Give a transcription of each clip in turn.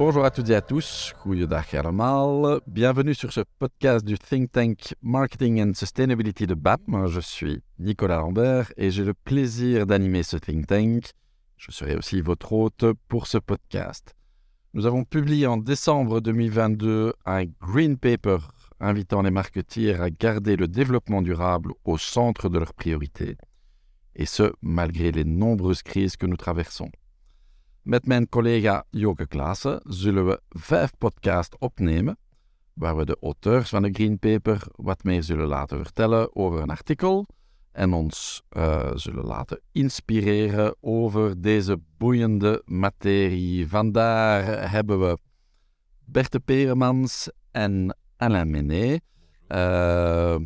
Bonjour à toutes et à tous. Bienvenue sur ce podcast du think tank Marketing and Sustainability de BAM. Je suis Nicolas Lambert et j'ai le plaisir d'animer ce think tank. Je serai aussi votre hôte pour ce podcast. Nous avons publié en décembre 2022 un green paper invitant les marketeers à garder le développement durable au centre de leurs priorités. Et ce, malgré les nombreuses crises que nous traversons. Met mijn collega Joke Klaassen zullen we vijf podcasts opnemen, waar we de auteurs van de Green Paper wat meer zullen laten vertellen over een artikel en ons uh, zullen laten inspireren over deze boeiende materie. Vandaar hebben we Berthe Peremans en Alain Menet. Euh,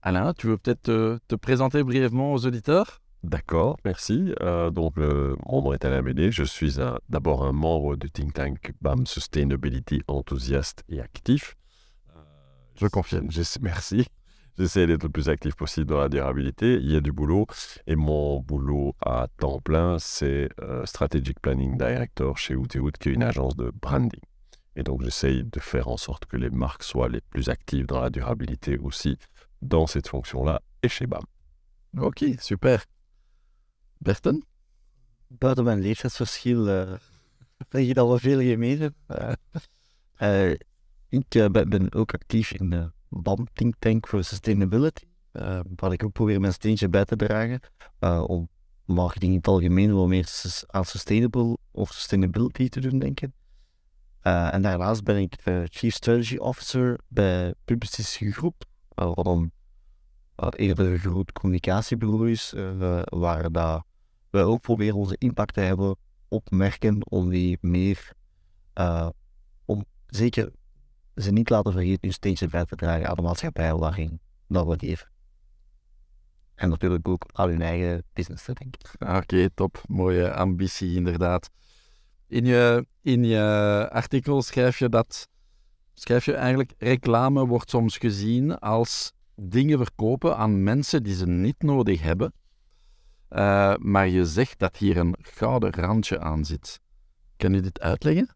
Alain, tu veux peut-être te, te, présenter brièvement aux auditeurs D'accord, merci. Euh, donc, mon nom est Alain Menet. Je suis d'abord un membre du think tank BAM Sustainability enthousiaste et actif. Euh, je confirme. Merci. J'essaie d'être le plus actif possible dans la durabilité. Il y a du boulot. Et mon boulot à temps plein, c'est euh, Strategic Planning Director chez Outeout, qui est une agence de branding. Et donc, j'essaye de faire en sorte que les marques soient les plus actives dans la durabilité aussi, dans cette fonction-là, et chez BAM. Ok, super. Berten? Buiten mijn leeftijdsverschil uh, je dat we veel gemeen. Uh, uh, ik ben, ook actief in de BAM Think Tank for Sustainability, waar ik ook probeer mijn steentje bij te dragen om marketing in het algemeen wel meer aan sustainable of sustainability te doen denken. en daarnaast ben ik Chief Strategy Officer bij Publicistische Groep, wat een eerder groot communicatiebureau is, waar dat we ook proberen onze impact te hebben op merken om die meer, uh, om zeker ze niet laten vergeten hun steentje bij te dragen aan de maatschappij waarin dat we leven. En natuurlijk ook al hun eigen business, denk ik. Oké, okay, top. Mooie ambitie, inderdaad. In je, in je artikel schrijf je dat schrijf je eigenlijk reclame wordt soms gezien als dingen verkopen aan mensen die ze niet nodig hebben. Uh, maar je zegt dat hier een gouden randje aan zit. Kan je dit uitleggen?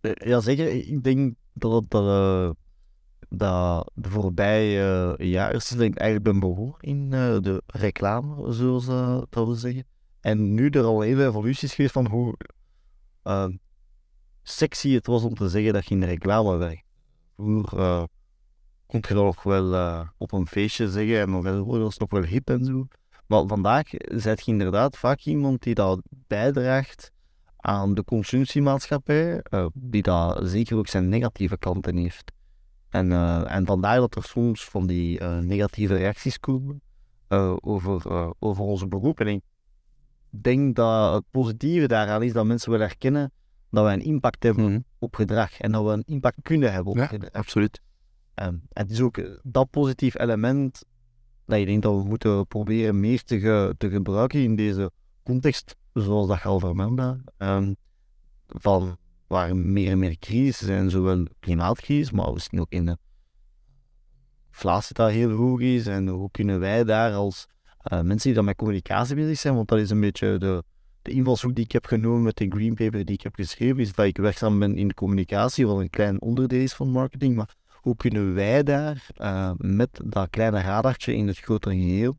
Ja, zeker. Ik denk dat, uh, dat de voorbije uh, jaren denk eigenlijk ben behoorlijk in de reclame, zoals ze dat willen zeggen. En nu er al even evoluties geweest van hoe sexy het was om te zeggen dat je in de reclame werkt. Vroeger kon je nog wel op een feestje zeggen en nog wel, was nog wel hip en zo. Maar vandaag zet je inderdaad vaak iemand die dat bijdraagt aan de consumptiemaatschappij, uh, die dat zeker ook zijn negatieve kanten heeft. En, uh, en vandaar dat er soms van die uh, negatieve reacties komen over, over onze beroep. En ik denk dat het positieve daaraan is dat mensen willen herkennen dat wij een impact hebben mm -hmm. op gedrag en dat we een impact kunnen hebben op ja, gedrag. Absoluut. en het is ook dat positief element dat ik denk dat we moeten proberen meer te, te gebruiken in deze context, zoals dat je al vermeldde, um, van waar meer en meer crisis zijn, zowel klimaatcrisis, maar misschien ook in de inflatie dat heel hoog is, en hoe kunnen wij daar als uh, mensen die dan met communicatie bezig zijn, want dat is een beetje de, de invalshoek die ik heb genomen met de green paper die ik heb geschreven, is dat ik werkzaam ben in communicatie, wat een klein onderdeel is van marketing, maar hoe kunnen wij daar uh, met dat kleine radartje in het grotere geheel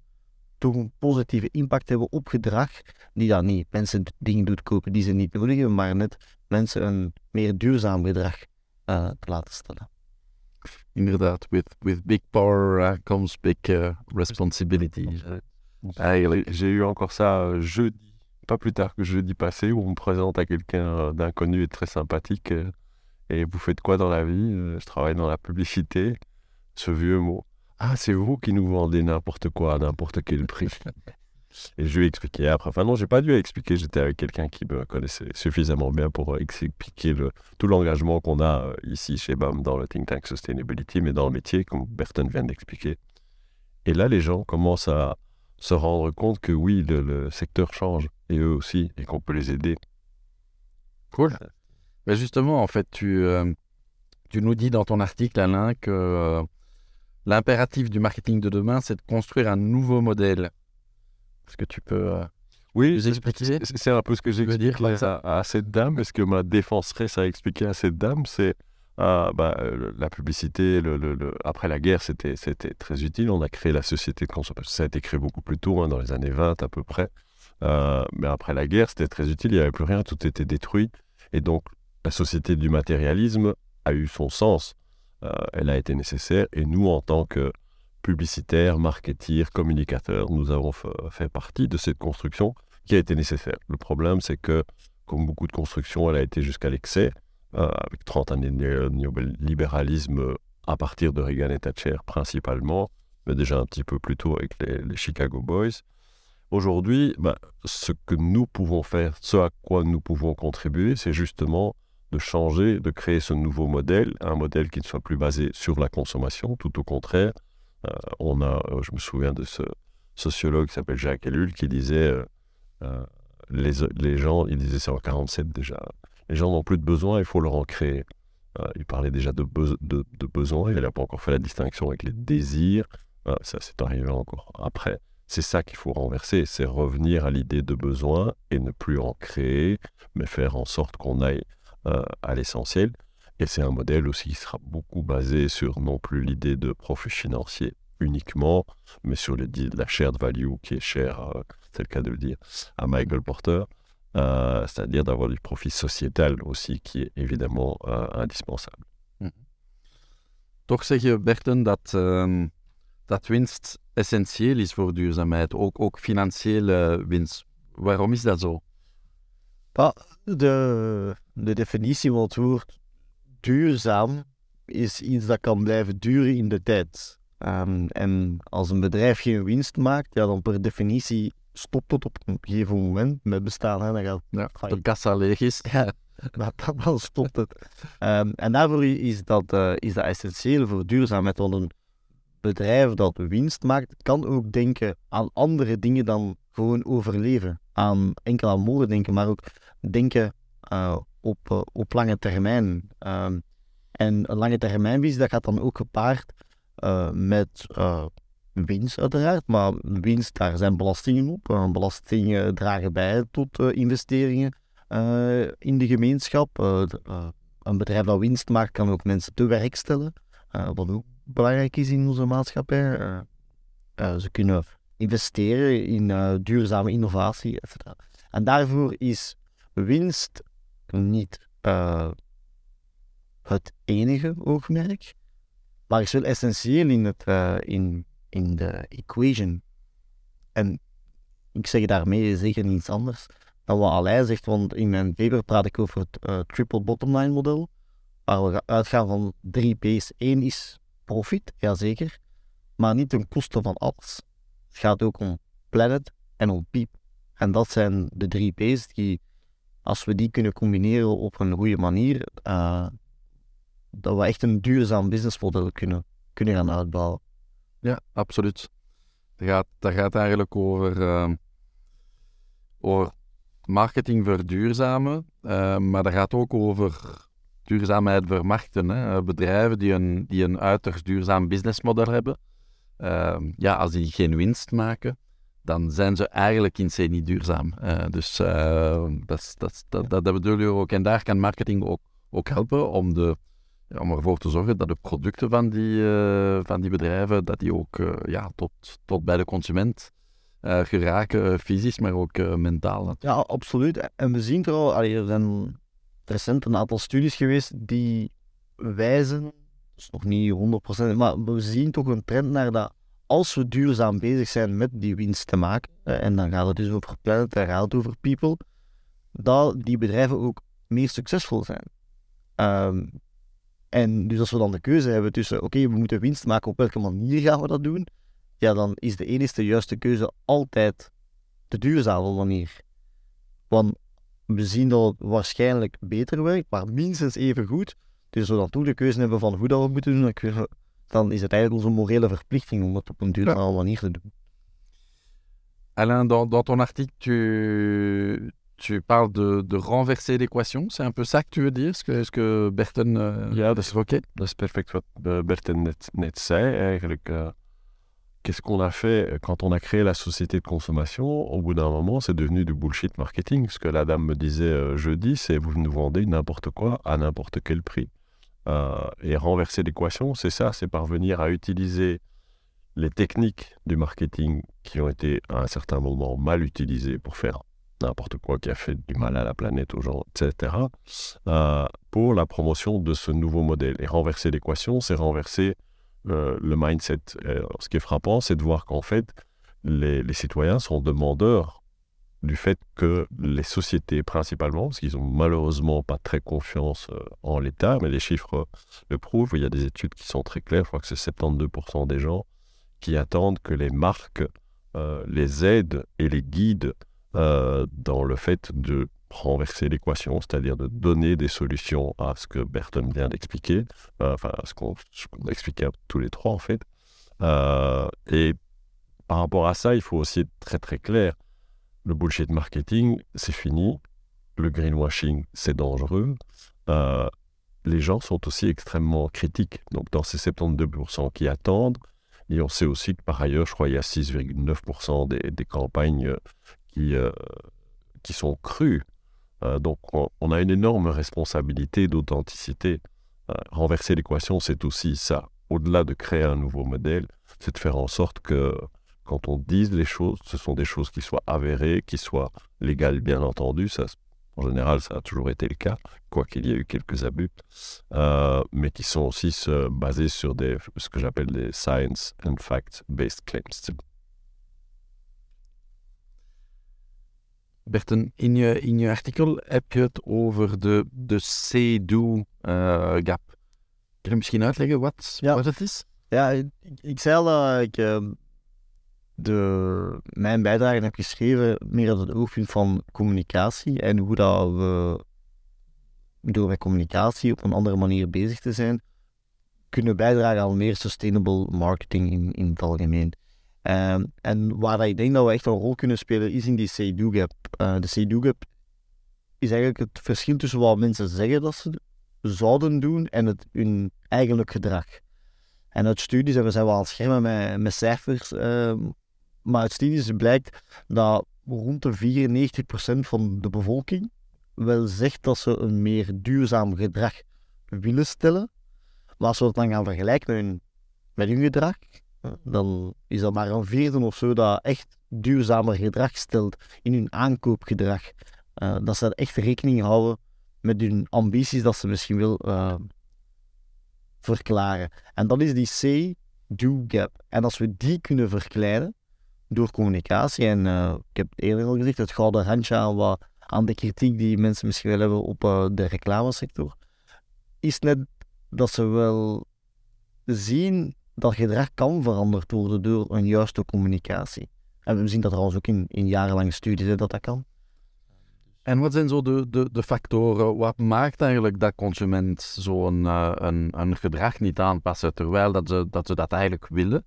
toch een positieve impact hebben op gedrag, die dan niet mensen dingen doet kopen die ze niet nodig hebben, maar net mensen een meer duurzaam gedrag uh, te laten stellen. Inderdaad, with, with big power uh, comes big responsibility. Eigenlijk, j'ai eu encore ça jeudi, pas plus tard que jeudi passé, où on me présente à quelqu'un d'inconnu et très sympathique. Et vous faites quoi dans la vie? Je travaille dans la publicité. Ce vieux mot. Ah, c'est vous qui nous vendez n'importe quoi à n'importe quel prix. Et je lui ai expliqué après. Enfin, non, j'ai pas dû expliquer. J'étais avec quelqu'un qui me connaissait suffisamment bien pour expliquer le, tout l'engagement qu'on a ici chez BAM dans le think tank Sustainability, mais dans le métier, comme Berton vient d'expliquer. Et là, les gens commencent à se rendre compte que oui, le, le secteur change, et eux aussi, et qu'on peut les aider. Cool. Ben justement, en fait, tu, euh, tu nous dis dans ton article, Alain, que euh, l'impératif du marketing de demain, c'est de construire un nouveau modèle. Est-ce que tu peux... Euh... Oui, Vous c'est- un peu ce que ça à, à cette dame, et ce que ma défenseresse a expliqué à cette dame, c'est ah, bah, la publicité, le, le- le- après la guerre, c'était c'était très utile. On a créé la société de consommation. Ça a été créé beaucoup plus tôt, hein, dans les années 20 à peu près. Euh, mais après la guerre, c'était très utile. Il n'y avait plus rien, tout était détruit. Et donc, la société du matérialisme a eu son sens. Euh, elle a été nécessaire. Et nous, en tant que publicitaires, marketeers, communicateurs, nous avons fa- fait partie de cette construction qui a été nécessaire. Le problème, c'est que, comme beaucoup de constructions, elle a été jusqu'à l'excès, euh, avec 30 années de néo- néolibéralisme à partir de Reagan et Thatcher principalement, mais déjà un petit peu plus tôt avec les, Chicago Boys. Aujourd'hui, bah, ce que nous pouvons faire, ce à quoi nous pouvons contribuer, c'est justement de changer, de créer ce nouveau modèle, un modèle qui ne soit plus basé sur la consommation, tout au contraire. Euh, on a, euh, je me souviens de ce sociologue qui s'appelle Jacques Ellul qui disait euh, les, les gens, il disait c'est en 47 déjà, les gens n'ont plus de besoins, il faut leur en créer. Il parlait déjà de, beso- de, il n'a pas encore fait la distinction avec les désirs, ça c'est arrivé encore après. C'est ça qu'il faut renverser, c'est revenir à l'idée de besoin et ne plus en créer, mais faire en sorte qu'on aille à l'essentiel. Et c'est un modèle aussi qui sera beaucoup basé sur non plus l'idée de profit financier uniquement, mais sur l'idée de la shared value qui est chère, euh, c'est le cas de le dire, à Michael Porter, euh, c'est-à-dire d'avoir du profit sociétal aussi qui est évidemment euh, indispensable. Toch zeg je, Berten, dat, ehm, dat winst essentieel is voor duurzaamheid, ook, ook financiële winst. Waarom is dat zo? Maar de, de definitie van het woord duurzaam is iets dat kan blijven duren in de tijd. Ehm, en als een bedrijf geen winst maakt, ja, dan per definitie stopt het op een gegeven moment met bestaan. Hè. Dan gaat Ja, de kassa leeg is. Ja, maar dan, dan stopt het. Ehm, en daarvoor is dat, eh, is dat essentieel voor duurzaamheid. Want een bedrijf dat winst maakt, kan ook denken aan andere dingen dan gewoon overleven. Aan, enkel aan morgen denken, maar ook denken eh, op, eh, op lange termijn. Ehm, en een lange termijnvisie, dat gaat dan ook gepaard eh, met eh, winst uiteraard. Maar winst, daar zijn belastingen op. Belastingen dragen bij tot investeringen in de gemeenschap. Een bedrijf dat winst maakt, kan ook mensen te werk stellen. wat ook belangrijk is in onze maatschappij. Ze kunnen investeren in duurzame innovatie, etc. En daarvoor is winst niet eh, het enige oogmerk, maar is wel essentieel in, het, eh, in, in de equation. En ik zeg daarmee zeker niets anders dan wat Alain zegt, want in mijn paper praat ik over het eh, triple bottom line model, waar we ga- uitgaan van drie P's. Eén is profit, jazeker, maar niet ten koste van alles. Het gaat ook om planet en om people. En dat zijn de drie P's die, als we die kunnen combineren op een goede manier, eh, dat we echt een duurzaam businessmodel kunnen, kunnen gaan uitbouwen. Ja, absoluut. Dat gaat, dat gaat eigenlijk over, ehm, over marketing verduurzamen, eh, maar dat gaat ook over duurzaamheid vermarkten. Hè. Eh, Bedrijven die een, die een uiterst duurzaam businessmodel hebben, ehm, ja, als die geen winst maken, dan zijn ze eigenlijk in C niet duurzaam. Eh, dus eh, dat, dat, dat, bedoel je ook. En daar kan marketing ook, ook helpen om, de, ja, om ervoor te zorgen dat de producten van die, eh, van die bedrijven, dat die ook ja, tot, tot bij de consument geraken, fysisch, maar ook mentaal. Ja, absoluut. En we zien trouwens, allee, er zijn recent een aantal studies geweest die wijzen, dat is nog niet 100%, maar we zien toch een trend naar dat als we duurzaam bezig zijn met die winst te maken, eh, en dan gaat het dus over planet, dan gaat het over people, dat die bedrijven ook meer succesvol zijn. Ehm, en dus als we dan de keuze hebben tussen, oké, we moeten winst maken, op welke manier gaan we dat doen? Ja, dan is de enige juiste keuze altijd de duurzame manier. Want we zien dat het waarschijnlijk beter werkt, maar minstens even goed. Dus als we dan toch de keuze hebben van hoe dat we moeten doen, dan is het eigenlijk onze morele verplichting om het op een duurzame manier te doen. Alain, dans, dans ton article, tu, tu parles de, de renverser l'équation. C'est un peu ça que tu veux dire, ce que, ce que Berton euh, Ja, dat is, évoquait? dat is perfect wat eh, Berten net, net zei eigenlijk. eh. qu'est-ce qu'on a fait euh, quand on a créé la société de consommation? Au bout d'un moment, c'est devenu du bullshit marketing. Ce que la dame me disait euh, jeudi, c'est vous nous vendez n'importe quoi à n'importe quel prix. Euh, et renverser l'équation, c'est ça, c'est parvenir à utiliser les techniques du marketing qui ont été à un certain moment mal utilisées pour faire n'importe quoi qui a fait du mal à la planète, aux gens, etc., pour la promotion de ce nouveau modèle. Et renverser l'équation, c'est renverser euh, le mindset. ce qui est frappant, c'est de voir qu'en fait, les, citoyens sont demandeurs du fait que les sociétés, principalement, parce qu'ils n'ont malheureusement pas très confiance euh, en l'État, mais les chiffres le prouvent, il y a des études qui sont très claires, je crois que c'est 72% des gens qui attendent que les marques euh, les aident et les guident dans le fait de renverser l'équation, c'est-à-dire de donner des solutions à ce que Burton vient d'expliquer, euh, enfin à ce qu'on a expliqué tous les trois en fait. Euh, et par rapport à ça, il faut aussi être très très clair. Le bullshit marketing, c'est fini. Le greenwashing, c'est dangereux. Euh, les gens sont aussi extrêmement critiques. Donc dans ces 72% qui attendent, et on sait aussi que par ailleurs, je crois, il y a 6,9% des, campagnes qui, qui sont crues euh, donc, on, a une énorme responsabilité d'authenticité. Euh, renverser l'équation, c'est aussi ça. Au-delà de créer un nouveau modèle, c'est de faire en sorte que quand on dise les choses, ce sont des choses qui soient avérées, qui soient légales, bien entendu. Ça, en général, ça a toujours été le cas, quoiqu'il y ait eu quelques abus, euh, mais qui sont aussi basés sur des, ce que j'appelle des science and fact-based claims. Berten, in je, in je artikel heb je het over de, de say-do-gap. Uh, Kun je misschien uitleggen wat, wat het is? Ja, ik, ik zei al dat ik uh, de, mijn bijdrage heb geschreven meer uit het oogpunt van communicatie en hoe dat we door met communicatie op een andere manier bezig te zijn, kunnen bijdragen aan meer sustainable marketing in, in het algemeen. Ehm, en waar ik denk dat we echt een rol kunnen spelen is in die say-do gap. Uh, de say-do gap is eigenlijk het verschil tussen wat mensen zeggen dat ze zouden doen en het hun eigenlijk gedrag. En uit studies, en we zijn wel aan schermen met, met cijfers, uh, maar uit studies blijkt dat rond de 94% van de bevolking wel zegt dat ze een meer duurzaam gedrag willen stellen. Maar als we het dan gaan vergelijken met hun, met hun gedrag, dan is dat maar een vierde of zo dat echt duurzamer gedrag stelt in hun aankoopgedrag. Uh, dat ze echt rekening houden met hun ambities dat ze misschien wil uh, verklaren. En dat is die say-do gap. En als we die kunnen verkleinen door communicatie, en uh, ik heb eerder al gezegd, het gouden handje aan, wat, aan de kritiek die mensen misschien wel hebben op de reclamesector, is net dat ze wel zien dat gedrag kan veranderd worden door een juiste communicatie. En we zien dat trouwens ook in, in jarenlange studies dat dat kan. En wat zijn zo de, de, de factoren, wat maakt eigenlijk dat consument zo'n uh, een, een gedrag niet aanpassen, terwijl dat ze dat, ze dat eigenlijk willen,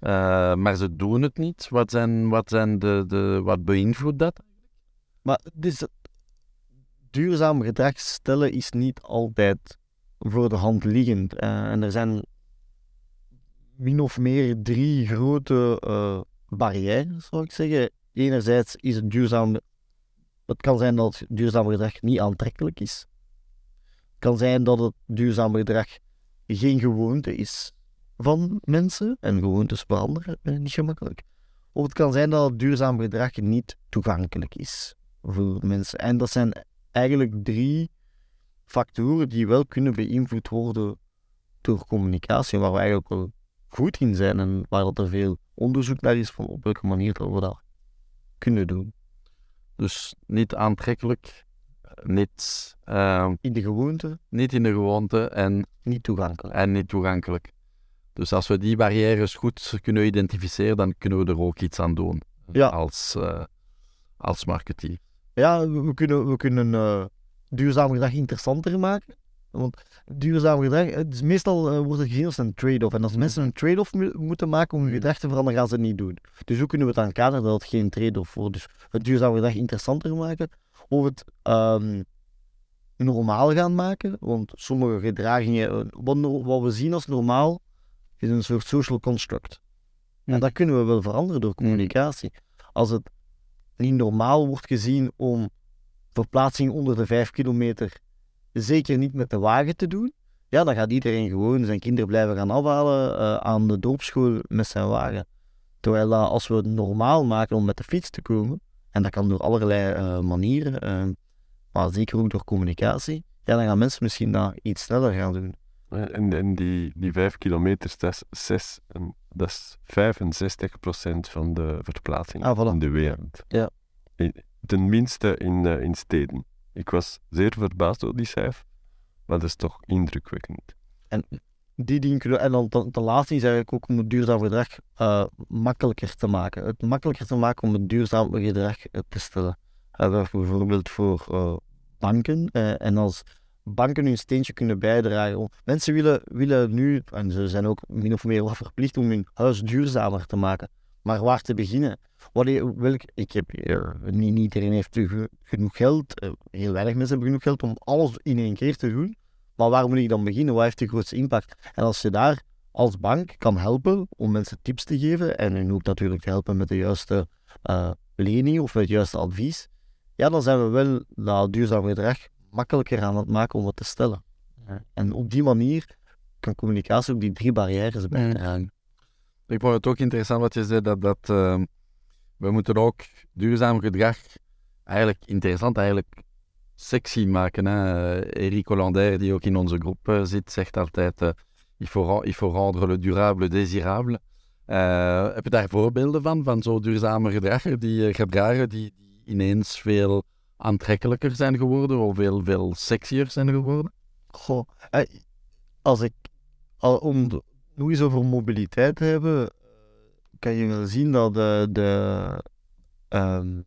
uh, maar ze doen het niet? Wat, zijn, wat, zijn de, de, wat beïnvloedt dat? Maar dus, duurzaam gedrag stellen is niet altijd voor de hand liggend. Uh, en er zijn min of meer drie grote uh, barrières, zou ik zeggen. Enerzijds is het duurzaam. Het kan zijn dat duurzaam gedrag niet aantrekkelijk is. Het kan zijn dat het duurzaam gedrag geen gewoonte is van mensen. En gewoontes veranderen uh, niet gemakkelijk. Of het kan zijn dat het duurzaam gedrag niet toegankelijk is voor mensen. En dat zijn eigenlijk drie factoren die wel kunnen beïnvloed worden door communicatie, waar we eigenlijk wel goed in zijn en waar dat er veel onderzoek naar is van op welke manier dat we dat kunnen doen. Dus niet aantrekkelijk, niet... Uh, in de gewoonte. Niet in de gewoonte en... Niet toegankelijk. En niet toegankelijk. Dus als we die barrières goed kunnen identificeren, dan kunnen we er ook iets aan doen. Ja. Als, uh, als marketeer. Ja, we kunnen, we kunnen uh, duurzaam gedrag interessanter maken. Want duurzaam gedrag, dus meestal uh, wordt het gezien als een trade-off. En als mensen een trade-off moeten maken om hun gedrag te veranderen, gaan ze het niet doen. Dus hoe kunnen we het aan kaderen dat het geen trade-off wordt? Dus het duurzaam gedrag interessanter maken, of het um, normaal gaan maken. Want sommige gedragingen, wat, wat we zien als normaal, is een soort social construct. En dat kunnen we wel veranderen door communicatie. Als het niet normaal wordt gezien om verplaatsing onder de 5 kilometer zeker niet met de wagen te doen, ja, dan gaat iedereen gewoon zijn kinderen blijven gaan afhalen uh, aan de doopschool met zijn wagen. Terwijl uh, als we het normaal maken om met de fiets te komen, en dat kan door allerlei uh, manieren, maar zeker ook door communicatie, ja, dan gaan mensen misschien dat iets sneller gaan doen. En, en die, die vijf kilometer, dat is, zes, dat is 65% van de verplaatsing ah, voilà. in de wereld. Ja. Tenminste in, in steden. Ik was zeer verbaasd door die cijfer. Maar dat is toch indrukwekkend. En die dingen en dan ten, laatste is eigenlijk ook om het duurzaam gedrag uh, makkelijker te maken. Het makkelijker te maken om het duurzaam gedrag uh, te stellen. Uh, bijvoorbeeld voor banken. en als banken hun steentje kunnen bijdragen. Mensen willen, willen nu, en ze zijn ook min of meer verplicht om hun huis duurzamer te maken. Maar waar te beginnen? Wat, ik heb, niet, iedereen heeft genoeg geld, eh, heel weinig mensen hebben genoeg geld om alles in één keer te doen. Maar waar moet ik dan beginnen? Wat heeft de grootste impact? En als je daar als bank kan helpen om mensen tips te geven en hun ook natuurlijk te helpen met de juiste uh, lening of het juiste advies, ja, dan zijn we wel dat duurzaam gedrag makkelijker aan het maken om het te stellen. En op die manier kan communicatie ook die drie barrières bijdragen. Ik vond het ook interessant wat je zei, dat, dat uh, we moeten ook duurzaam gedrag eigenlijk interessant, eigenlijk sexy maken. Hè? Eric Hollander, die ook in onze groep uh, zit, zegt altijd uh, il, faut, il faut rendre le durable désirable. Uh, heb je daar voorbeelden van, van zo duurzame gedragen, die gedragen die, die ineens veel aantrekkelijker zijn geworden of veel, veel sexier zijn geworden? Goh, als ik, om nog eens over mobiliteit hebben, kan je wel zien dat de, de, um,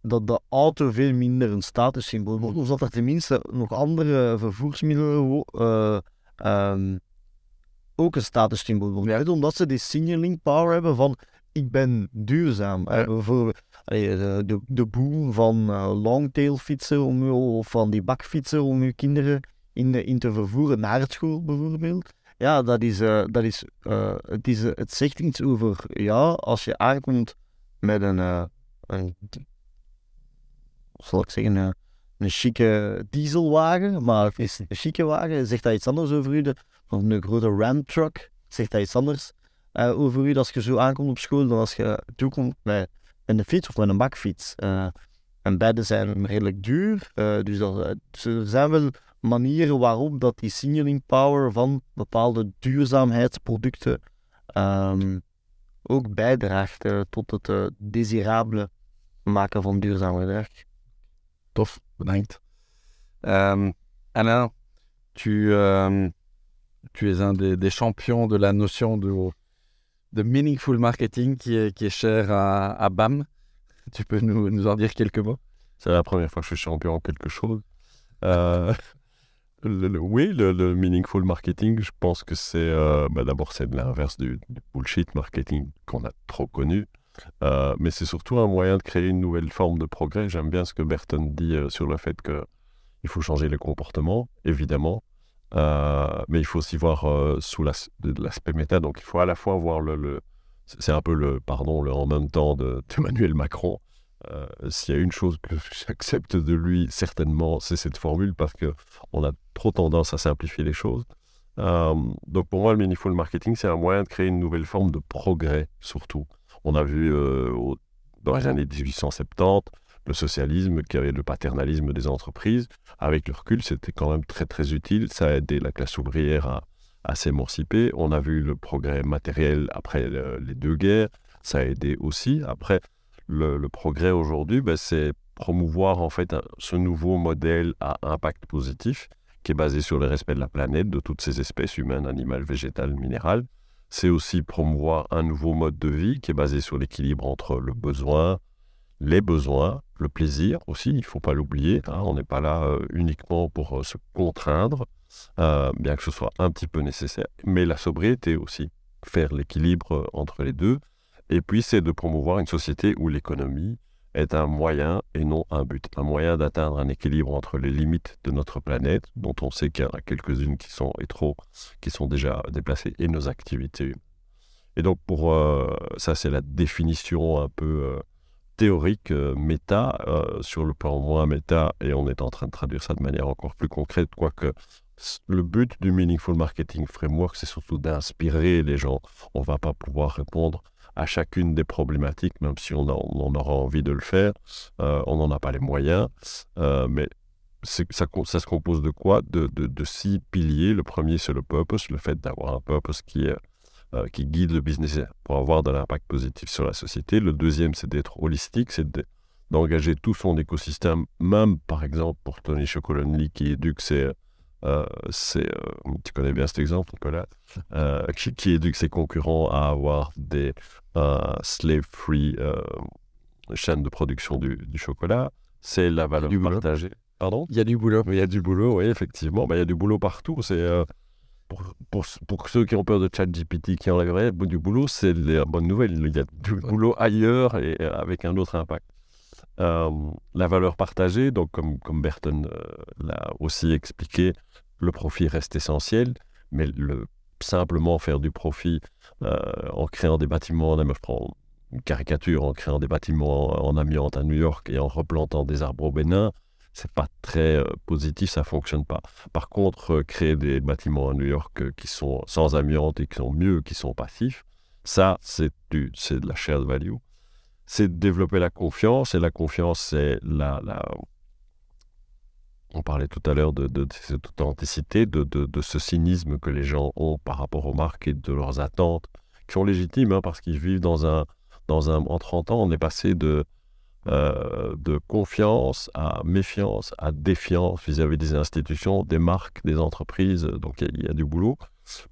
dat de auto veel minder een statussymbool wordt. Of dat er tenminste nog andere vervoersmiddelen uh, um, ook een statussymbool worden. Ja. Omdat ze die signaling power hebben van ik ben duurzaam. Bijvoorbeeld de, de, de boom van uh, longtail fietsen om, of van die bakfietsen om je kinderen in, te vervoeren naar het school bijvoorbeeld. Ja, dat is, dat is, het, is het zegt iets over, ja, als je aankomt met een, een zal ik zeggen, een, een chique dieselwagen, maar is een chique wagen, zegt dat iets anders over u. Of een grote Ram truck, zegt dat iets anders over u als je zo aankomt op school dan als je toekomt met, een fiets of met een bakfiets. en beide zijn redelijk duur, dus, dat, dus er zijn wel manieren waarop dat die signaling power van bepaalde duurzaamheidsproducten um, ook bijdraagt uh, tot het uh, desirabele maken van duurzaam gedrag. Tof, bedankt. Um, Alain, tu, um, tu es un des, des, de la notion de, de meaningful marketing qui est, qui est cher à, à BAM. Tu peux nous, nous en dire quelques mots? C'est la première fois que je suis champion en quelque chose. Euh, oui, le, meaningful marketing, je pense que c'est euh, bah, d'abord c'est l'inverse du, bullshit marketing qu'on a trop connu, euh, mais c'est surtout un moyen de créer une nouvelle forme de progrès. J'aime bien ce que Burton dit sur le fait que il faut changer les comportements, évidemment, mais il faut aussi voir sous l'aspect méta. Donc il faut à la fois voir le, c'est un peu le pardon le en même temps d'Emmanuel Macron. S'il y a une chose que j'accepte de lui, certainement, c'est cette formule parce que on a trop tendance à simplifier les choses. Euh, donc pour moi, le meaningful marketing, c'est un moyen de créer une nouvelle forme de progrès, surtout. On a vu euh, dans les années 1870 le socialisme qui avait le paternalisme des entreprises. Avec le recul, c'était quand même très très utile. Ça a aidé la classe ouvrière à, s'émanciper. On a vu le progrès matériel après les deux guerres. Ça a aidé aussi. Après, le, le progrès aujourd'hui, ben, c'est promouvoir en fait ce nouveau modèle à impact positif qui est basé sur le respect de la planète, de toutes ces espèces humaines, animales, végétales, minérales. C'est aussi promouvoir un nouveau mode de vie qui est basé sur l'équilibre entre le besoin, les besoins, le plaisir aussi, il ne faut pas l'oublier. Hein, on n'est pas là euh, uniquement pour euh, se contraindre, euh, bien que ce soit un petit peu nécessaire, mais la sobriété aussi, faire l'équilibre entre les deux. Et puis c'est de promouvoir une société où l'économie est un moyen et non un but, un moyen d'atteindre un équilibre entre les limites de notre planète, dont on sait qu'il y en a quelques-unes qui sont trop, qui sont déjà déplacées, et nos activités. Et donc, pour ça, c'est la définition un peu théorique méta, sur le plan moins méta, et on est en train de traduire ça de manière encore plus concrète, quoique le but du Meaningful Marketing Framework, c'est surtout d'inspirer les gens. On ne va pas pouvoir répondre à chacune des problématiques, même si on, aura envie de le faire. Euh, on n'en a pas les moyens. Euh, mais ça, se compose de quoi? De, six piliers. Le premier, c'est le purpose, le fait d'avoir un purpose qui, est, euh, qui guide le business pour avoir de l'impact positif sur la société. Le deuxième, c'est d'être holistique, c'est d'engager tout son écosystème, même par exemple pour Tony Chocolonely qui éduque ses euh, c'est, euh, tu connais bien cet exemple, Nicolas, euh, qui, éduque ses concurrents à avoir des slave-free chaînes de production du, chocolat. C'est la valeur partagée. Pardon? Il y a du boulot. Il y a du boulot, oui, effectivement. Ben, il y a du boulot partout. C'est pour, pour, pour, ceux qui ont peur de ChatGPT, qui enlèverait du boulot, c'est la bonne nouvelle. Il y a du boulot ailleurs et avec un autre impact. Euh, la valeur partagée, donc comme, comme Burton euh, l'a aussi expliqué, le profit reste essentiel, mais le, simplement faire du profit euh, en créant des bâtiments, je prends une caricature, en créant des bâtiments en amiante à New York et en replantant des arbres au Bénin, c'est pas très positif, ça fonctionne pas. Par contre, créer des bâtiments à New York qui sont sans amiante et qui sont mieux, qui sont passifs, ça, c'est de la shared value c'est de développer la confiance. Et la confiance, c'est la, On parlait tout à l'heure de, de, cette authenticité, de, de, ce cynisme que les gens ont par rapport aux marques et de leurs attentes, qui sont légitimes, hein, parce qu'ils vivent dans un, dans un... En 30 ans, on est passé de, euh, de confiance à méfiance, à défiance vis-à-vis des institutions, des marques, des entreprises. Donc il y, a du boulot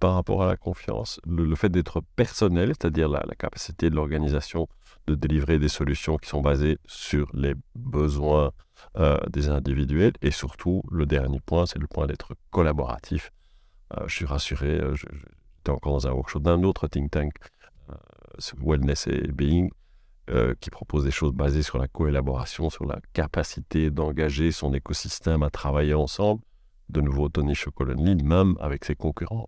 par rapport à la confiance. Le, fait d'être personnel, c'est-à-dire la, capacité de l'organisation de délivrer des solutions qui sont basées sur les besoins euh, des individuels. Et surtout, le dernier point, c'est le point d'être collaboratif. Euh, je suis rassuré, j'étais encore dans un workshop d'un autre think tank, Wellness et Being, qui propose des choses basées sur la collaboration, sur la capacité d'engager son écosystème à travailler ensemble. De nouveau, Tony Chocolonely, même avec ses concurrents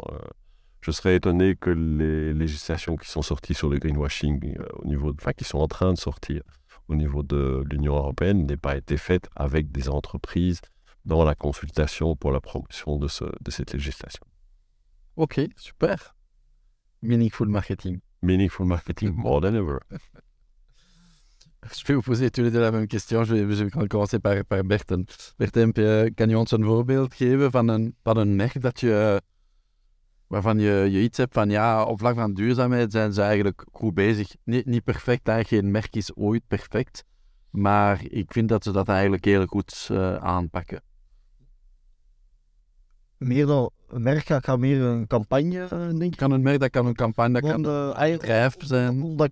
je serais étonné que les législations qui sont sorties sur le greenwashing, euh, au niveau enfin, qui sont en train de sortir au niveau de l'Union européenne, n'aient pas été faites avec des entreprises dans la consultation pour la promotion de, ce, de cette législation. Ok, super. Meaningful marketing. Meaningful marketing, more than ever. Je vais vous poser tous les deux la même question. Je vais, je commencer par, par Berten. Berten, kan je ons een voorbeeld geven van een, van een merk dat je waarvan je, je iets hebt van ja, op vlak van duurzaamheid zijn ze eigenlijk goed bezig. Niet, niet perfect, hè. geen merk is ooit perfect. Maar ik vind dat ze dat eigenlijk heel goed uh, aanpakken. Meer dan een merk gaat meer een campagne, eh, denk ik. Kan een merk, dat kan een campagne, dat kan een bedrijf zijn. Omdat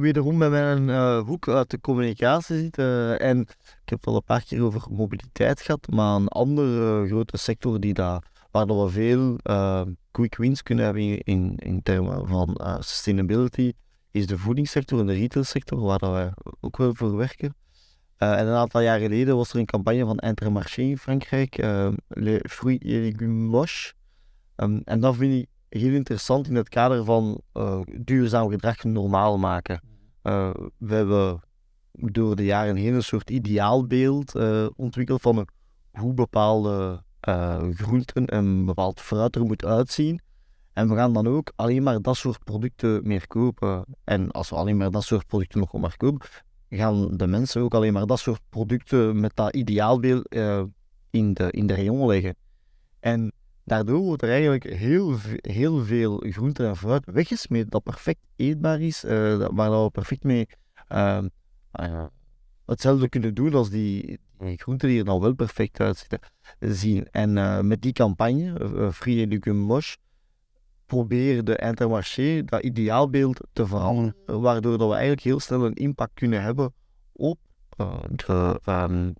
wederom bij mijn uh, hoek uit de communicatie zit. en ik heb wel een paar keer over mobiliteit gehad, maar een andere grote sector die daar waar we veel uh, quick wins kunnen hebben in, in, termen van sustainability, is de voedingssector en de retailsector, waar wij ook wel voor werken. En een aantal jaar geleden was er een campagne van Intermarché in Frankrijk, Le Fruits et Légumes. Um, en dat vind ik heel interessant in het kader van uh, duurzaam gedrag normaal maken. we hebben door de jaren heen een soort ideaalbeeld ontwikkeld van hoe bepaalde groenten en bepaald fruit er moet uitzien. En we gaan dan ook alleen maar dat soort producten meer kopen. En als we alleen maar dat soort producten nog maar kopen, gaan de mensen ook alleen maar dat soort producten met dat ideaalbeeld in, de, in de leggen. En daardoor wordt er eigenlijk heel, heel veel groente en fruit weggesmeed dat perfect eetbaar is, uh, waar we perfect mee ehm, hetzelfde kunnen doen als die, groenten die er dan wel perfect uitzien. Zien. En uh, met die campagne, Free Educum Mosh, proberen de Intermarché dat ideaalbeeld te veranderen, waardoor dat we eigenlijk heel snel een impact kunnen hebben op de um,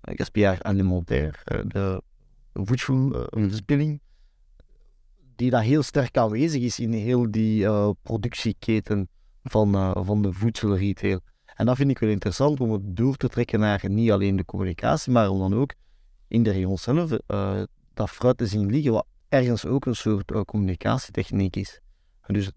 gaspillage alimentair, de voedselverspilling, die daar heel sterk aanwezig is in heel die productieketen van, van de voedselretail. En dat vind ik wel interessant om het door te trekken naar niet alleen de communicatie, maar om dan ook in de regio zelf dat fruit te zien liggen, wat ergens ook een soort communicatietechniek is. Dus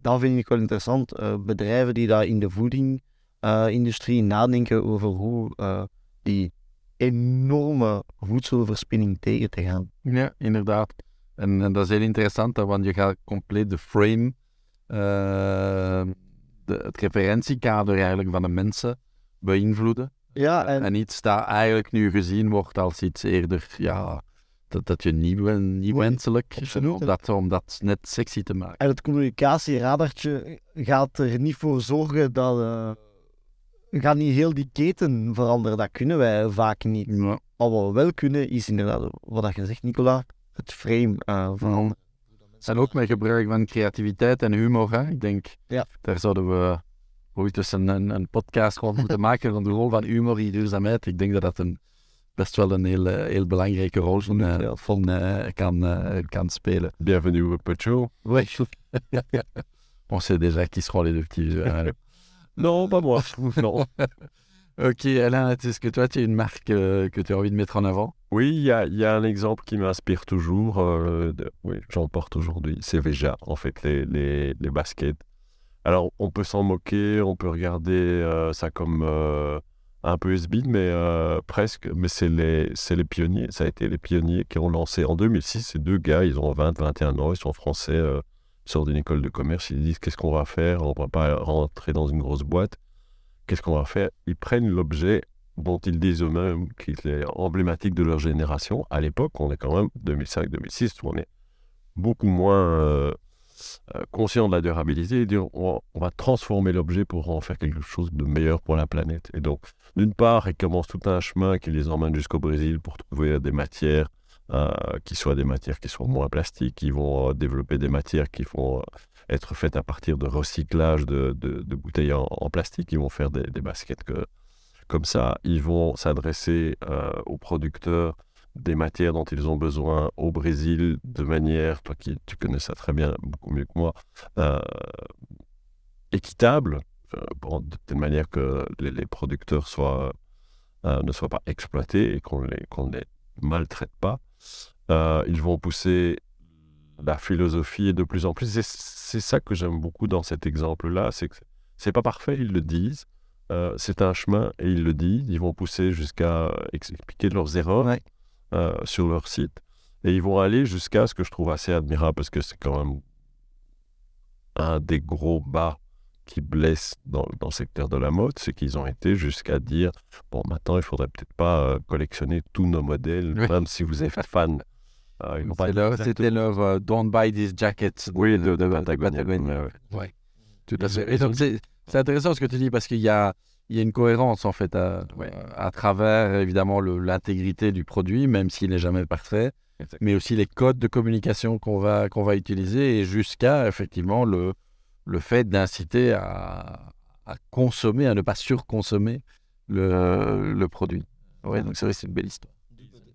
dat vind ik wel interessant. Eh, bedrijven die daar in de voedingindustrie nadenken over hoe eh, die enorme voedselverspilling tegen te gaan. Ja, inderdaad. En, en dat is heel interessant, want je gaat compleet de frame, eh, de, het referentiekader eigenlijk van de mensen beïnvloeden. Ja, en, En iets dat eigenlijk nu gezien wordt als iets eerder, ja, dat, dat je nieuw, nieuw wenselijk, om dat, om dat net sexy te maken. en het communicatieradartje gaat er niet voor zorgen dat... eh gaat niet heel die keten veranderen. Dat kunnen wij vaak niet. Ja. Wat we wel kunnen, is inderdaad, wat dat je zegt, Nicola, het frame eh, veranderen. En ook met gebruik van creativiteit en humor. Hè? Ik denk, Ja. daar zouden we ooit eens een, een, een podcast rond moeten maken van de rol van humor in duurzaamheid. Ik denk dat dat een, best wel een heel, heel belangrijke rol van, van, eh, kan, eh, kan spelen. Bienvenue show. Oui. On sait déjà qui seront les deux petits. Non, pas moi. non. ok, Alain, est-ce que toi, tu as une marque euh, que tu as envie de mettre en avant? Oui, il y a, il y a un exemple qui m'inspire toujours. euh, de- oui, j'en porte aujourd'hui. C'est Veja, en fait, les, les, les baskets. Alors, on peut s'en moquer, on peut regarder euh, ça comme euh, un peu has mais euh, presque. Mais c'est les, c'est les pionniers. Ça a été les pionniers qui ont lancé en 2006. Ces deux gars, ils ont 20, 21 ans, ils sont français, sortent d'une école de commerce. Ils disent qu'est-ce qu'on va faire? On ne va pas rentrer dans une grosse boîte. Qu'est-ce qu'on va faire? Ils prennent l'objet dont ils disent eux-mêmes qu'il est emblématique de leur génération. À l'époque, on est quand même 2005-2006, où on est beaucoup moins euh, euh, conscient de la durabilité et dire on, on va transformer l'objet pour en faire quelque chose de meilleur pour la planète. Et donc, d'une part, ils commencent tout un chemin qui les emmène jusqu'au Brésil pour trouver des matières qui soient des matières qui soient moins plastiques. Ils vont euh, développer des matières qui vont euh, être faites à partir de recyclage de, de- bouteilles en, plastique. Ils vont faire des, baskets comme ça. Ils vont s'adresser euh, aux producteurs des matières dont ils ont besoin au Brésil de manière, toi qui tu connais ça très bien, beaucoup mieux que moi, euh, équitable, euh, de telle manière que les, les producteurs soient, euh, ne soient pas exploités et qu'on les, qu'on ne les maltraite pas. Euh, ils vont pousser la philosophie de plus en plus. C'est, ça que j'aime beaucoup dans cet exemple-là, c'est que c'est pas parfait, ils le disent. Euh, c'est un chemin et ils le disent. Ils vont pousser jusqu'à expliquer leurs erreurs Ouais. euh, sur leur site. Et ils vont aller jusqu'à ce que je trouve assez admirable parce que c'est quand même un des gros bas qui blesse dans, dans le secteur de la mode, c'est qu'ils ont été jusqu'à dire bon, maintenant il faudrait peut-être pas euh, collectionner tous nos modèles, Oui. même si vous êtes fan. Euh, leur- exactement- C'était leur euh, Don't buy these jackets. Oui, de, de, de Patagonia. Patagonia. Ouais, ouais. Tout à fait. ont- Et donc, c'est intéressant ce que tu dis parce qu'il y a, il y a une cohérence en fait à, Ouais. à travers évidemment l'intégrité du produit, même s'il n'est jamais parfait, mais aussi les codes de communication qu'on va, qu'on va utiliser et jusqu'à effectivement le, le fait d'inciter à, à consommer, à ne pas surconsommer le, le produit. Oui, donc c'est vrai, c'est une belle histoire.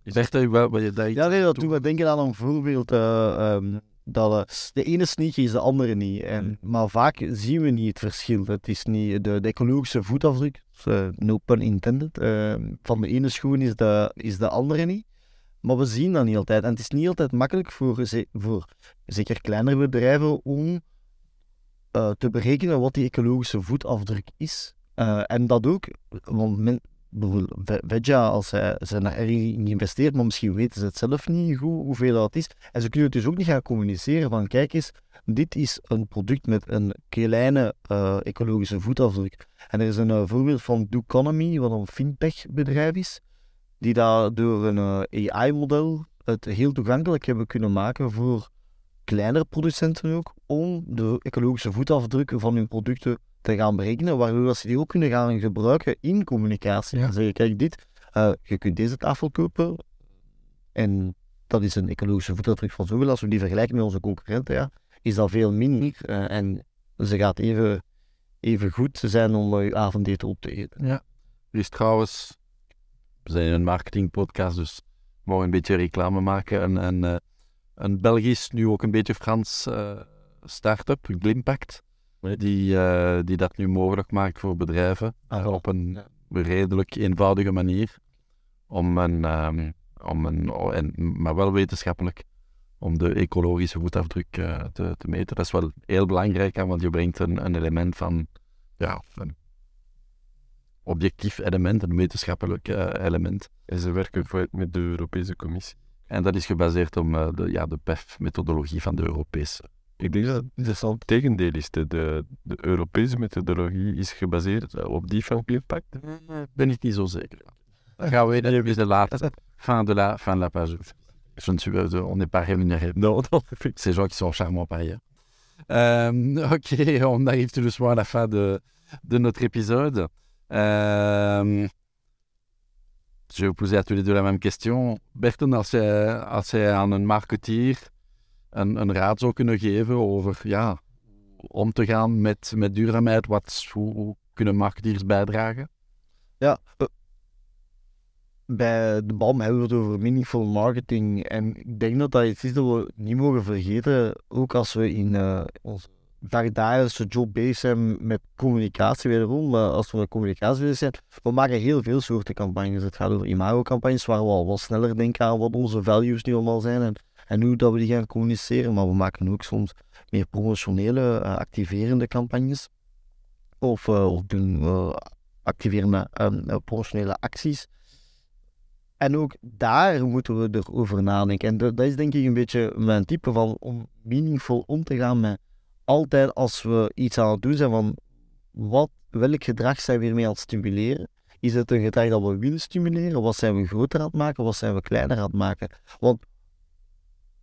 Je wou- wou je iets Ja, nee, dat doet me denken aan een voorbeeld. eh, ehm, dat, eh, de ene sneaker is de andere niet. En, maar vaak zien we niet het verschil. Het is niet de, de ecologische voetafdruk, eh, no pun intended, eh, van de ene schoen is de, is de andere niet. Maar we zien dat niet altijd. En het is niet altijd makkelijk voor, voor zeker kleinere bedrijven om eh, te berekenen wat die ecologische voetafdruk is. Eh, en dat ook, want men, bijvoorbeeld Ve- Veja, als zij zijn daar erg in geïnvesteerd, maar misschien weten ze het zelf niet goed hoeveel dat is. En ze kunnen het dus ook niet gaan communiceren van kijk eens, dit is een product met een kleine eh, ecologische voetafdruk. En er is een voorbeeld van Doeconomy, wat een fintech bedrijf is, die daar door een AI-model het heel toegankelijk hebben kunnen maken voor kleinere producenten ook, om de ecologische voetafdruk van hun producten te gaan berekenen, waardoor dat ze die ook kunnen gaan gebruiken in communicatie. Ja. En zeggen, kijk dit, eh, je kunt deze tafel kopen en dat is een ecologische voetafdruk van zoveel. Als we die vergelijken met onze concurrenten, ja, is dat veel minder. Eh, en ze gaat even, even goed zijn om je avondeten op te eten. Er is trouwens, we zijn een marketingpodcast, dus we mogen een beetje reclame maken. Een, een, eh, een Belgisch, nu ook een beetje Frans eh start-up, Glimpact, die, eh, die dat nu mogelijk maakt voor bedrijven Ah, op een ja. redelijk eenvoudige manier om een, ehm, om een, oh, en, maar wel wetenschappelijk, om de ecologische voetafdruk eh, te, te meten. Dat is wel heel belangrijk, hè, want je brengt een, een element van, ja, een objectief element, een wetenschappelijk element. En ze werken voor- met de Europese Commissie. En dat is gebaseerd op eh, de, ja, de PEF-methodologie van de Europese. Ik denk dat het interessant het tegendeel is. De, de, de Europese methodologie is gebaseerd eh, op die van Clearpact. Ben ik niet zo zeker. Dan gaan we even de laatste. Fin de la, fin de la page. Je ne suis, on n'est pas rémunéré. Non, non, Ces gens qui sont charmants par ailleurs. Euh, ok, on arrive tout doucement à la fin de, de notre épisode. Euh, je vais poser à tous. Berton, als jij, als jij aan een marketeer een, een raad zou kunnen geven over ja, om te gaan met, met duurzaamheid, wat, hoe, kunnen marketeers bijdragen? Ja, eh, bij de BAM hebben we het over meaningful marketing. En ik denk dat dat iets is dat we niet mogen vergeten. Ook als we in eh onze dagdagelijkse job bezig zijn met communicatie wederom. Als we met communicatie bezig zijn, we maken heel veel soorten campagnes. Het gaat over imago-campagnes waar we al wat sneller denken aan wat onze values nu allemaal zijn. En, en hoe dat we die gaan communiceren. Maar we maken ook soms meer promotionele, eh, activerende campagnes. Of, eh, of doen activerende ehm, eh, promotionele acties. En ook daar moeten we erover nadenken. En dat, dat is denk ik een beetje mijn type van om meaningful om te gaan met altijd als we iets aan het doen zijn van wat, welk gedrag zijn we hiermee aan het stimuleren? Is het een gedrag dat we willen stimuleren? Wat zijn we groter aan het maken? Wat zijn we kleiner aan het maken? Want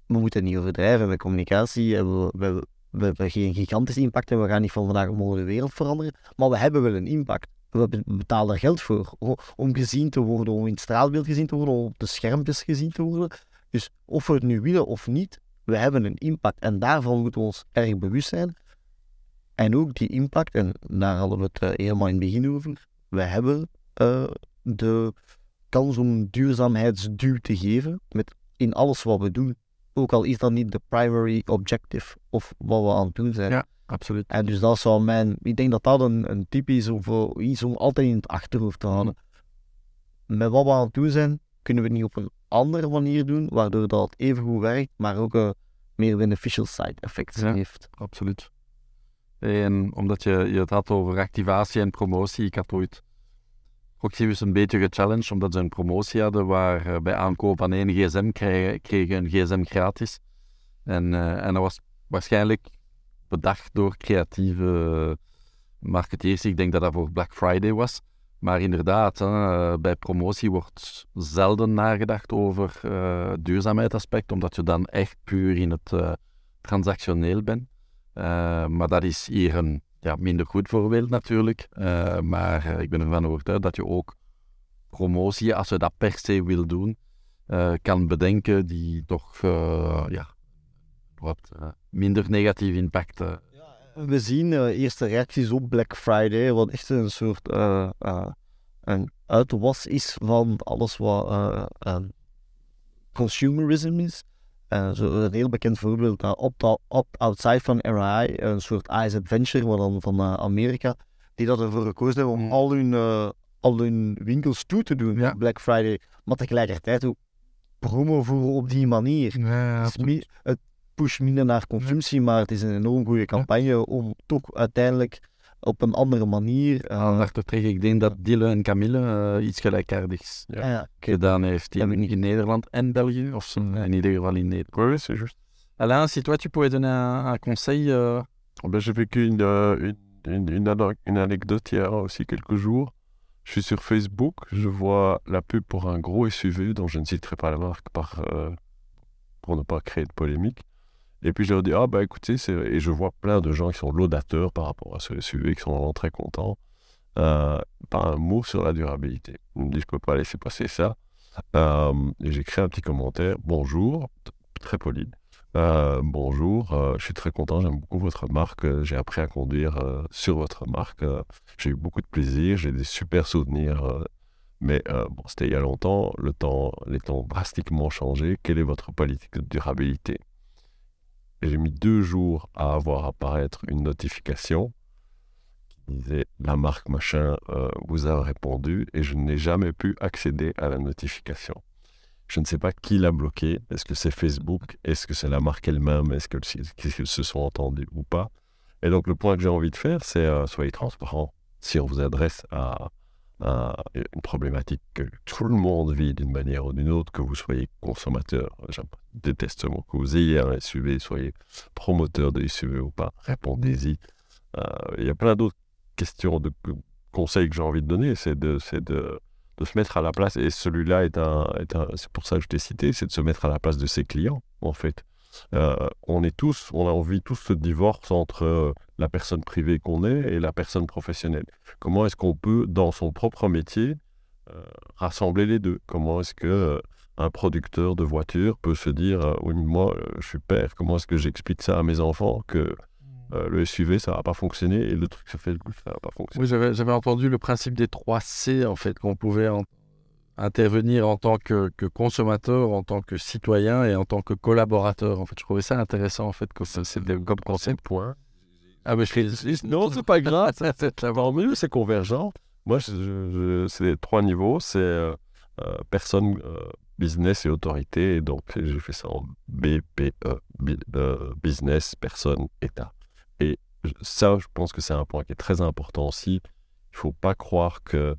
we moeten niet overdrijven met communicatie. We, we, we hebben geen gigantische impact en we gaan niet van vandaag op morgen de wereld veranderen. Maar we hebben wel een impact. We be- betalen er geld voor om gezien te worden, om in het straatbeeld gezien te worden, om op de schermpjes gezien te worden. Dus of we het nu willen of niet, we hebben een impact. En daarvan moeten we ons erg bewust zijn. En ook die impact, en daar hadden we het eh, helemaal in het begin over, we hebben eh, de kans om duurzaamheidsduw te geven met in alles wat we doen. Ook al is dat niet de primary objective of wat we aan het doen zijn. Ja. Absoluut. En dus dat zou mijn... Ik denk dat dat een, een tip is om voor iets om altijd in het achterhoofd te houden. Met wat we aan het doen zijn, kunnen we niet op een andere manier doen, waardoor dat even goed werkt, maar ook een meer beneficial side effects Ja. heeft. absoluut. En omdat je, je het had over activatie en promotie, ik had ooit Proximus een beetje gechallenged, omdat ze een promotie hadden waar eh, bij aankoop van één gsm kregen, kregen een gsm gratis. En, eh, en dat was waarschijnlijk bedacht door creatieve marketeers. Ik denk dat dat voor Black Friday was. Maar inderdaad, eh, bij promotie wordt zelden nagedacht over het duurzaamheidsaspect, omdat je dan echt puur in het eh, transactioneel bent. Maar dat is hier een ja, minder goed voorbeeld natuurlijk. Maar ik ben ervan overtuigd dat je ook promotie, als je dat per se wil doen, kan bedenken die toch ja, wat minder negatief impact We zien eh, eerste reacties op Black Friday, wat echt een soort eh, eh, een uitwas is van alles wat eh, eh, consumerism is. Zo een heel bekend voorbeeld, uh, Opt Outside van RI, een soort Ice Adventure, maar dan van Amerika, die dat ervoor gekozen hebben om Mm. al hun, al hun winkels toe te doen Ja. op Black Friday, maar tegelijkertijd ook promo voeren op die manier. Het pusht minder naar consumptie, maar het is een enorm goede campagne om toch uiteindelijk op een andere manier. eh, aandacht te trekken. Ik denk dat Dille en Camille eh, iets gelijkaardigs Ja. ah ja, oké. gedaan heeft in, in Nederland en België, of zo, in ieder geval in Nederland. Oui, c'est juste. Alain, si toi tu pouvais donner un, un conseil euh, Ben, J'ai vécu une, euh, une, une, une ane- une anecdote a aussi quelques jours. Je suis sur Facebook, je vois la pub pour un gros SUV dont je ne citerai pas la marque par, euh, pour ne pas créer de polémique. Et puis je leur dis, ah bah écoutez, et je vois plein de gens qui sont laudateurs par rapport à ce SUV, qui sont vraiment très contents. Euh, pas un mot sur la durabilité. Je me dis, je peux pas laisser passer ça. Euh, et j'écris un petit commentaire, bonjour, très poli. Euh, bonjour, euh, je suis très content, j'aime beaucoup votre marque. J'ai appris à conduire sur votre marque. j'ai eu beaucoup de plaisir, j'ai des super souvenirs. mais bon, c'était il y a longtemps, le temps, les temps ont drastiquement changé. Quelle est votre politique de durabilité? J'ai mis deux jours à avoir apparaître une notification qui disait la marque machin euh, vous a répondu et je n'ai jamais pu accéder à la notification. Je ne sais pas qui l'a bloqué. Est-ce que c'est Facebook? Est-ce que c'est la marque elle-même? Est-ce qu'ils se sont entendus ou pas? Et donc, le point que j'ai envie de faire, c'est euh, soyez transparent. Si on vous adresse à, une problématique que tout le monde vit d'une manière ou d'une autre, que vous soyez consommateur, je déteste mon que vous ayez un SUV, soyez promoteur de SUV ou pas, répondez-y. Euh, il y a plein d'autres questions, de conseils que j'ai envie de donner, c'est de, de de se mettre à la place, et celui-là est un, est un c'est pour ça que je t'ai cité, c'est de se mettre à la place de ses clients, en fait. Euh, on est tous, on a envie tous ce divorce entre euh, la personne privée qu'on est et la personne professionnelle. Comment est-ce qu'on peut, dans son propre métier, euh, rassembler les deux? Comment est-ce que un producteur de voitures peut se dire, oui, moi, je suis père, comment est-ce que j'explique ça à mes enfants que le SUV, ça va pas fonctionner et le truc, ça fait ça va pas fonctionner? Oui, j'avais entendu le principe des 3 C, en fait, qu'on pouvait intervenir en tant que, consommateur, en tant que citoyen et en tant que collaborateur. En fait, je trouvais ça intéressant, en fait, comme, comme concept. Point. Ah, mais je Non, c'est pas grave. En mieux, c'est convergent. Moi, c'est les trois niveaux. C'est euh, euh, personne, business et autorité. Et donc, j'ai fait ça en BPE, business, personne, État. Et ça, je pense que c'est un point qui est très important aussi. Il ne faut pas croire que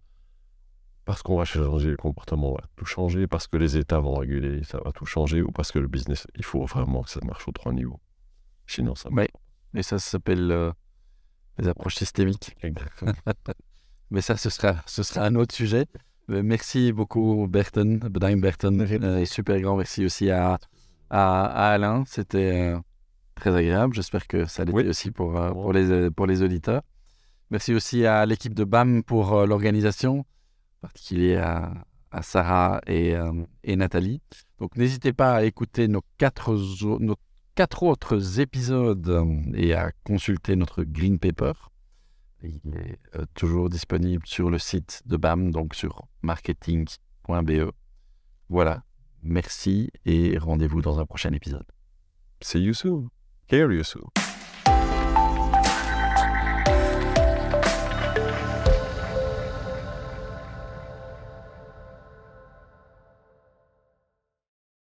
parce qu'on va changer le comportement, on va tout changer, parce que les États vont réguler, ça va tout changer, ou parce que le business, il faut vraiment que ça marche aux trois niveaux. Sinon, ça marche. Et ça, ça s'appelle euh, les approches systémiques. Exactement. Mais ça, ce sera, ce sera un autre sujet. merci beaucoup, Berton. Bedankt, Berton. Euh, et super grand merci aussi à, à, Alain. C'était. Euh, très agréable. J'espère que ça l'était aussi pour, euh, pour, les, euh, pour les auditeurs. Merci aussi à l'équipe de BAM pour euh, l'organisation, particulier à, Sarah et, et, Nathalie. Donc n'hésitez pas à écouter nos quatre, autres épisodes et à consulter notre Green Paper. Il est toujours disponible sur le site de BAM, donc sur marketing.be. Voilà, merci et rendez-vous dans un prochain épisode. See you soon. Hear you soon.